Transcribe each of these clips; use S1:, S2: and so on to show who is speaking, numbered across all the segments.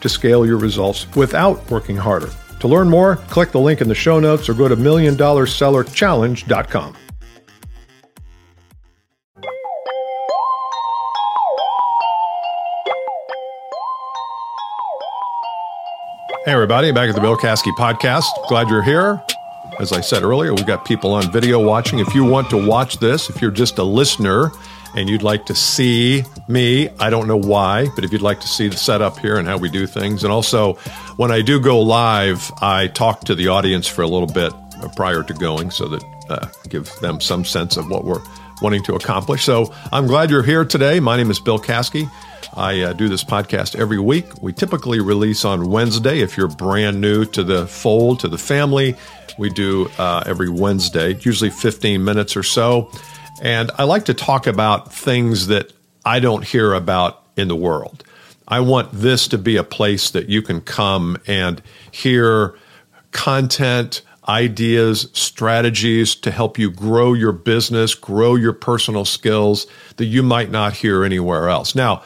S1: to scale your results without working harder. To learn more, click the link in the show notes or go to milliondollarsellerchallenge.com. Hey, everybody, back at the Bill Caskey podcast. Glad you're here. As I said earlier, we've got people on video watching. If you want to watch this, if you're just a listener, and you'd like to see me, I don't know why, but if you'd like to see the setup here and how we do things, and also when I do go live, I talk to the audience for a little bit prior to going so that uh, give them some sense of what we're wanting to accomplish. So I'm glad you're here today. My name is Bill Caskey. I uh, do this podcast every week. We typically release on Wednesday. If you're brand new to the fold, to the family, we do uh, every Wednesday, usually 15 minutes or so. And I like to talk about things that I don't hear about in the world. I want this to be a place that you can come and hear content, ideas, strategies to help you grow your business, grow your personal skills that you might not hear anywhere else. Now,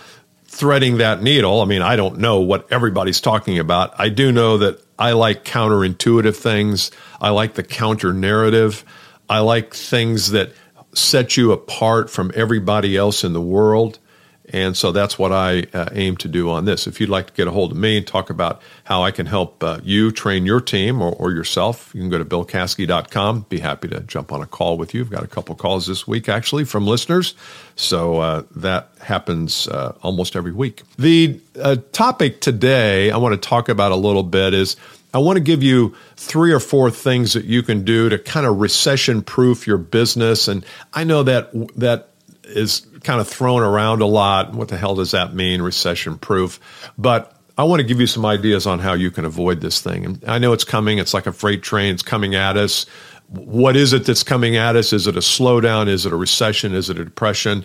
S1: threading that needle, I mean, I don't know what everybody's talking about. I do know that I like counterintuitive things. I like the counter narrative. I like things that set you apart from everybody else in the world. And so that's what I uh, aim to do on this. If you'd like to get a hold of me and talk about how I can help uh, you train your team or, or, yourself, you can go to billcaskey.com. Be happy to jump on a call with you. I've got a couple calls this week actually from listeners. So uh, that happens uh, almost every week. The uh, topic today I want to talk about a little bit is I want to give you three or four things that you can do to kind of recession proof your business. And I know that that is kind of thrown around a lot. What the hell does that mean, recession proof? But I want to give you some ideas on how you can avoid this thing. And I know it's coming. It's like a freight train. It's coming at us. What is it that's coming at us? Is it a slowdown? Is it a recession? Is it a depression?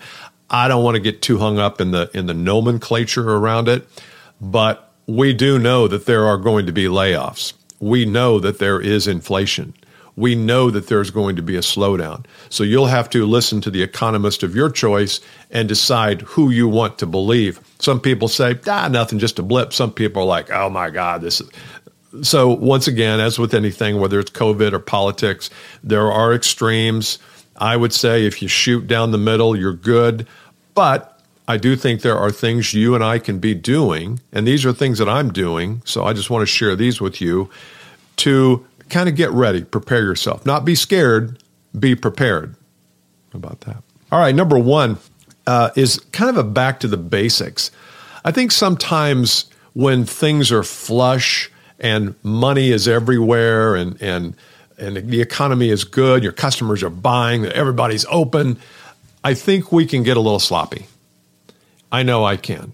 S1: I don't want to get too hung up in the in the nomenclature around it, but we do know that there are going to be layoffs. We know that there is inflation. We know that there's going to be a slowdown. So you'll have to listen to the economist of your choice and decide who you want to believe. Some people say, ah, nothing, just a blip. Some people are like, oh my God, this is. So once again, as with anything, whether it's COVID or politics, there are extremes. I would say if you shoot down the middle, you're good. But I do think there are things you and I can be doing, and these are things that I'm doing. So I just want to share these with you to kind of get ready, prepare yourself. Not be scared, be prepared. About that? All right, number one uh, is kind of a back to the basics. I think sometimes when things are flush and money is everywhere and, and, and the economy is good, your customers are buying, everybody's open, I think we can get a little sloppy. I know I can.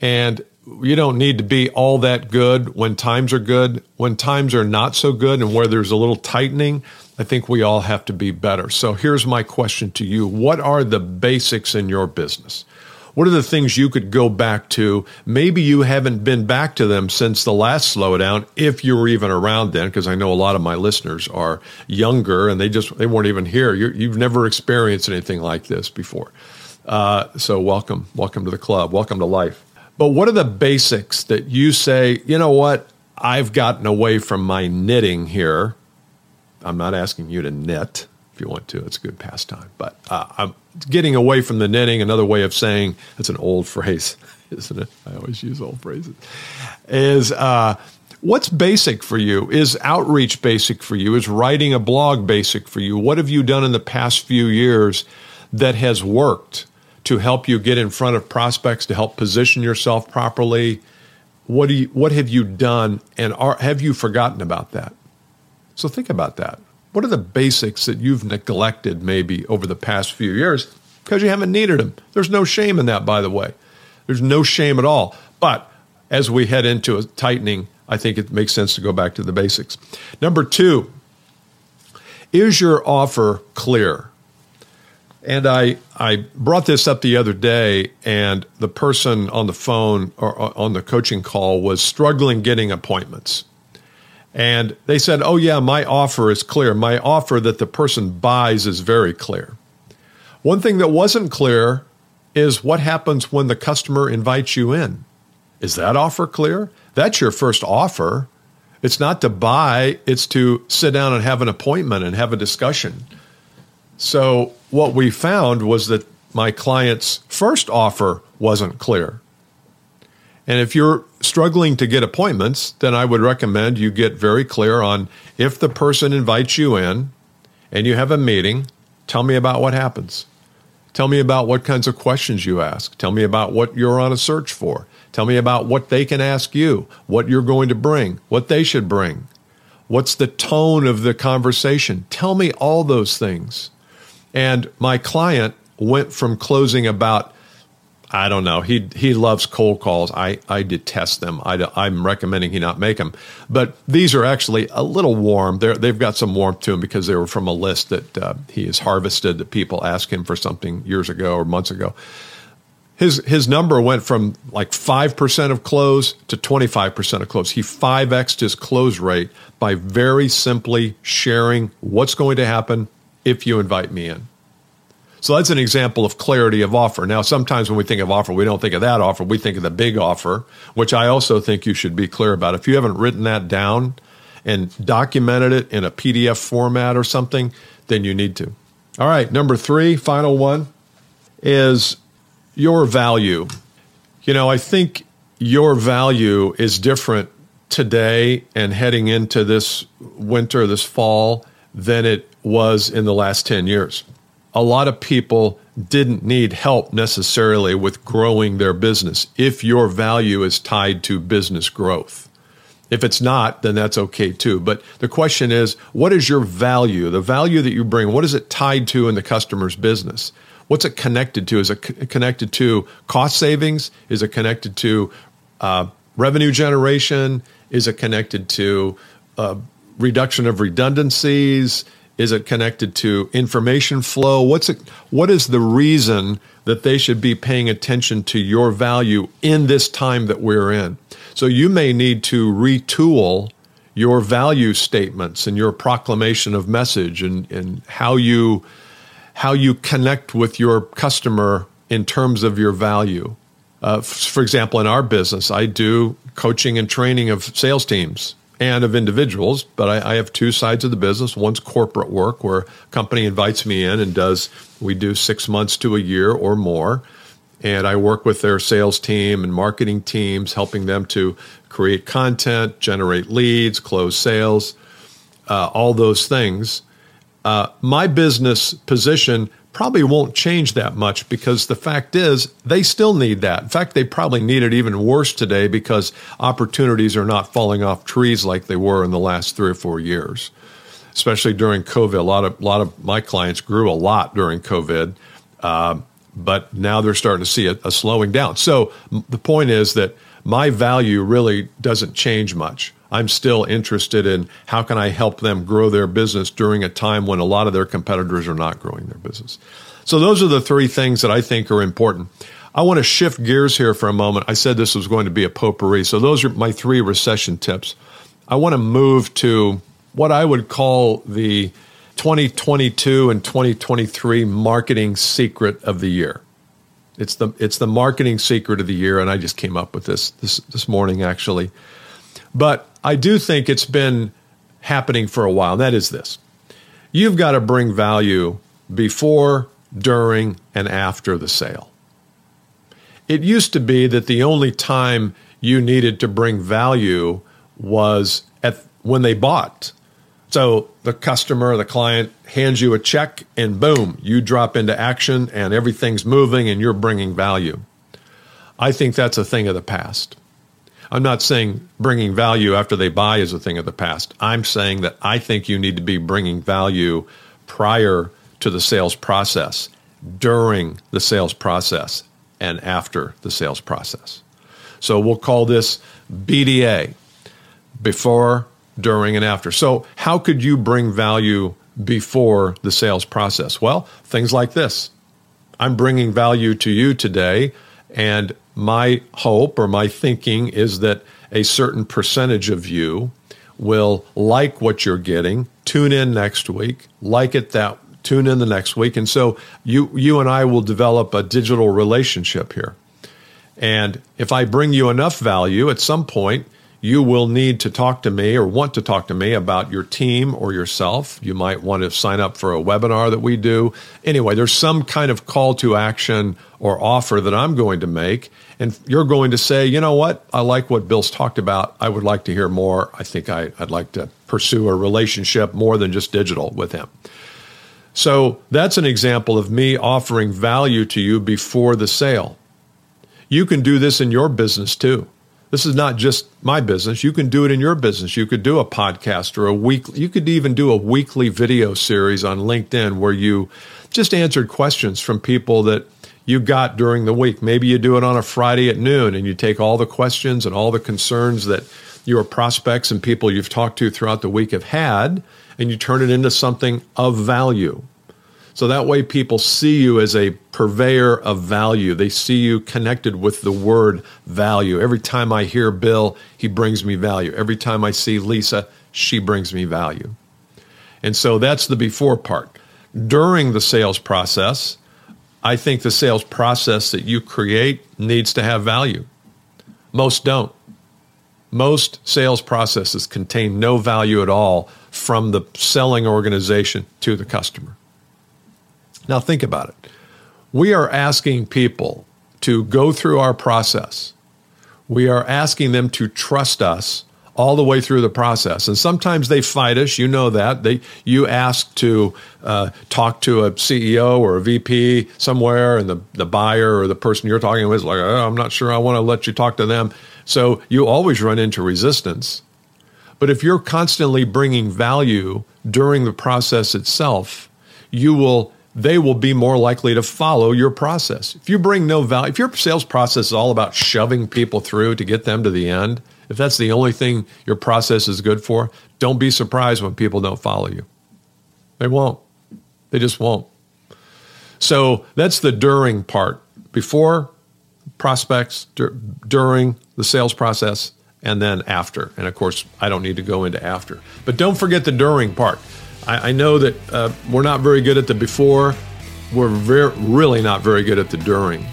S1: And you don't need to be all that good when times are good. When times are not so good and where there's a little tightening, I think we all have to be better. So here's my question to you What are the basics in your business? What are the things you could go back to? Maybe you haven't been back to them since the last slowdown, if you were even around then, because I know a lot of my listeners are younger and they just they weren't even here. you have never experienced anything like this before. Uh, so welcome, welcome to the club, welcome to life. But what are the basics that you say, you know what, I've gotten away from my knitting here. I'm not asking you to knit if you want to, it's a good pastime. But uh, I'm getting away from the knitting. Another way of saying it's an old phrase, isn't it? I always use old phrases. Is uh, what's basic for you? Is outreach basic for you? Is writing a blog basic for you? What have you done in the past few years that has worked? To help you get in front of prospects to help position yourself properly. What do you what have you done and are, have you forgotten about that? So think about that. What are the basics that you've neglected maybe over the past few years because you haven't needed them there's no shame in that by the way. There's no shame at all. But as we head into a tightening I think it makes sense to go back to the basics. Number two, is your offer clear? And I, I brought this up the other day, and the person on the phone or on the coaching call was struggling getting appointments. And they said, Oh, yeah, my offer is clear. My offer that the person buys is very clear. One thing that wasn't clear is what happens when the customer invites you in. Is that offer clear? That's your first offer. It's not to buy, it's to sit down and have an appointment and have a discussion. So, what we found was that my client's first offer wasn't clear. And if you're struggling to get appointments, then I would recommend you get very clear on if the person invites you in and you have a meeting, tell me about what happens. Tell me about what kinds of questions you ask. Tell me about what you're on a search for. Tell me about what they can ask you, what you're going to bring, what they should bring. What's the tone of the conversation? Tell me all those things. And my client went from closing about I don't know. He he loves cold calls. I, I detest them. I, I'm recommending he not make them. But these are actually a little warm. They're, they've got some warmth to them because they were from a list that uh, he has harvested that people ask him for something years ago or months ago. His his number went from like five percent of close to twenty five percent of close. He five xed his close rate by very simply sharing what's going to happen if you invite me in. So that's an example of clarity of offer. Now, sometimes when we think of offer, we don't think of that offer. We think of the big offer, which I also think you should be clear about. If you haven't written that down and documented it in a PDF format or something, then you need to. All right, number three, final one is your value. You know, I think your value is different today and heading into this winter, this fall, than it was in the last 10 years a lot of people didn't need help necessarily with growing their business if your value is tied to business growth. If it's not, then that's okay too. But the question is, what is your value? The value that you bring, what is it tied to in the customer's business? What's it connected to? Is it connected to cost savings? Is it connected to uh, revenue generation? Is it connected to uh, reduction of redundancies? Is it connected to information flow? What's it, what is the reason that they should be paying attention to your value in this time that we're in? So you may need to retool your value statements and your proclamation of message and, and how you how you connect with your customer in terms of your value. Uh, for example, in our business, I do coaching and training of sales teams and of individuals, but I, I, have two sides of the business. One's corporate work, where a company invites me in and does, we do six months to a year or more. And I work with their sales team and marketing teams, helping them to create content, generate leads, close sales, uh, all those things. Uh, my business position probably won't change that much because the fact is they still need that. In fact, they probably need it even worse today because opportunities are not falling off trees like they were in the last three or four years. Especially during COVID, a lot of a lot of my clients grew a lot during COVID, uh, but now they're starting to see a, a slowing down. So the point is that my value really doesn't change much. I'm still interested in how can I help them grow their business during a time when a lot of their competitors are not growing their business. So those are the three things that I think are important. I want to shift gears here for a moment. I said this was going to be a potpourri. So those are my three recession tips. I want to move to what I would call the 2022 and 2023 marketing secret of the year. It's the it's the marketing secret of the year, and I just came up with this this this morning actually. But I do think it's been happening for a while. And that is this you've got to bring value before, during, and after the sale. It used to be that the only time you needed to bring value was at when they bought. So the customer, the client hands you a check and boom, you drop into action and everything's moving and you're bringing value. I think that's a thing of the past. I'm not saying bringing value after they buy is a thing of the past. I'm saying that I think you need to be bringing value prior to the sales process, during the sales process, and after the sales process. So we'll call this BDA before, during, and after. So, how could you bring value before the sales process? Well, things like this. I'm bringing value to you today, and my hope or my thinking is that a certain percentage of you will like what you're getting, tune in next week, like it that tune in the next week and so you you and I will develop a digital relationship here. And if I bring you enough value at some point you will need to talk to me or want to talk to me about your team or yourself. You might want to sign up for a webinar that we do. Anyway, there's some kind of call to action or offer that I'm going to make. And you're going to say, you know what? I like what Bill's talked about. I would like to hear more. I think I, would like to pursue a relationship more than just digital with him. So that's an example of me offering value to you before the sale. You can do this in your business too. This is not just my business. You can do it in your business. You could do a podcast or a week. You could even do a weekly video series on LinkedIn where you just answered questions from people that you got during the week. Maybe you do it on a Friday at noon and you take all the questions and all the concerns that your prospects and people you've talked to throughout the week have had and you turn it into something of value. So that way people see you as a purveyor of value. They see you connected with the word value. Every time I hear Bill, he brings me value. Every time I see Lisa, she brings me value. And so that's the before part. During the sales process, I think the sales process that you create needs to have value. Most don't. Most sales processes contain no value at all from the selling organization to the customer. Now, think about it. We are asking people to go through our process. We are asking them to trust us all the way through the process. And sometimes they fight us. You know that. They, you ask to uh, talk to a CEO or a VP somewhere, and the, the buyer or the person you're talking with is like, oh, I'm not sure I want to let you talk to them. So you always run into resistance. But if you're constantly bringing value during the process itself, you will they will be more likely to follow your process. If you bring no value, if your sales process is all about shoving people through to get them to the end, if that's the only thing your process is good for, don't be surprised when people don't follow you. They won't. They just won't. So that's the during part. Before prospects, dur- during the sales process, and then after. And of course, I don't need to go into after. But don't forget the during part. I, I know that uh, we're not very good at the before. We're very, really not very good at the during.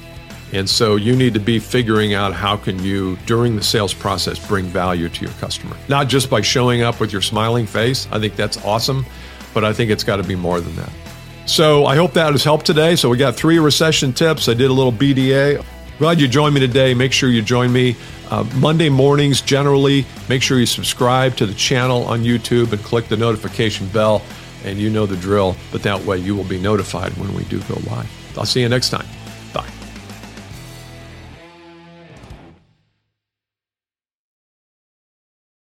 S1: And so you need to be figuring out how can you, during the sales process, bring value to your customer. Not just by showing up with your smiling face. I think that's awesome, but I think it's got to be more than that. So I hope that has helped today. So we got three recession tips. I did a little BDA. Glad you joined me today. Make sure you join me uh, Monday mornings generally. Make sure you subscribe to the channel on YouTube and click the notification bell, and you know the drill. But that way you will be notified when we do go live. I'll see you next time.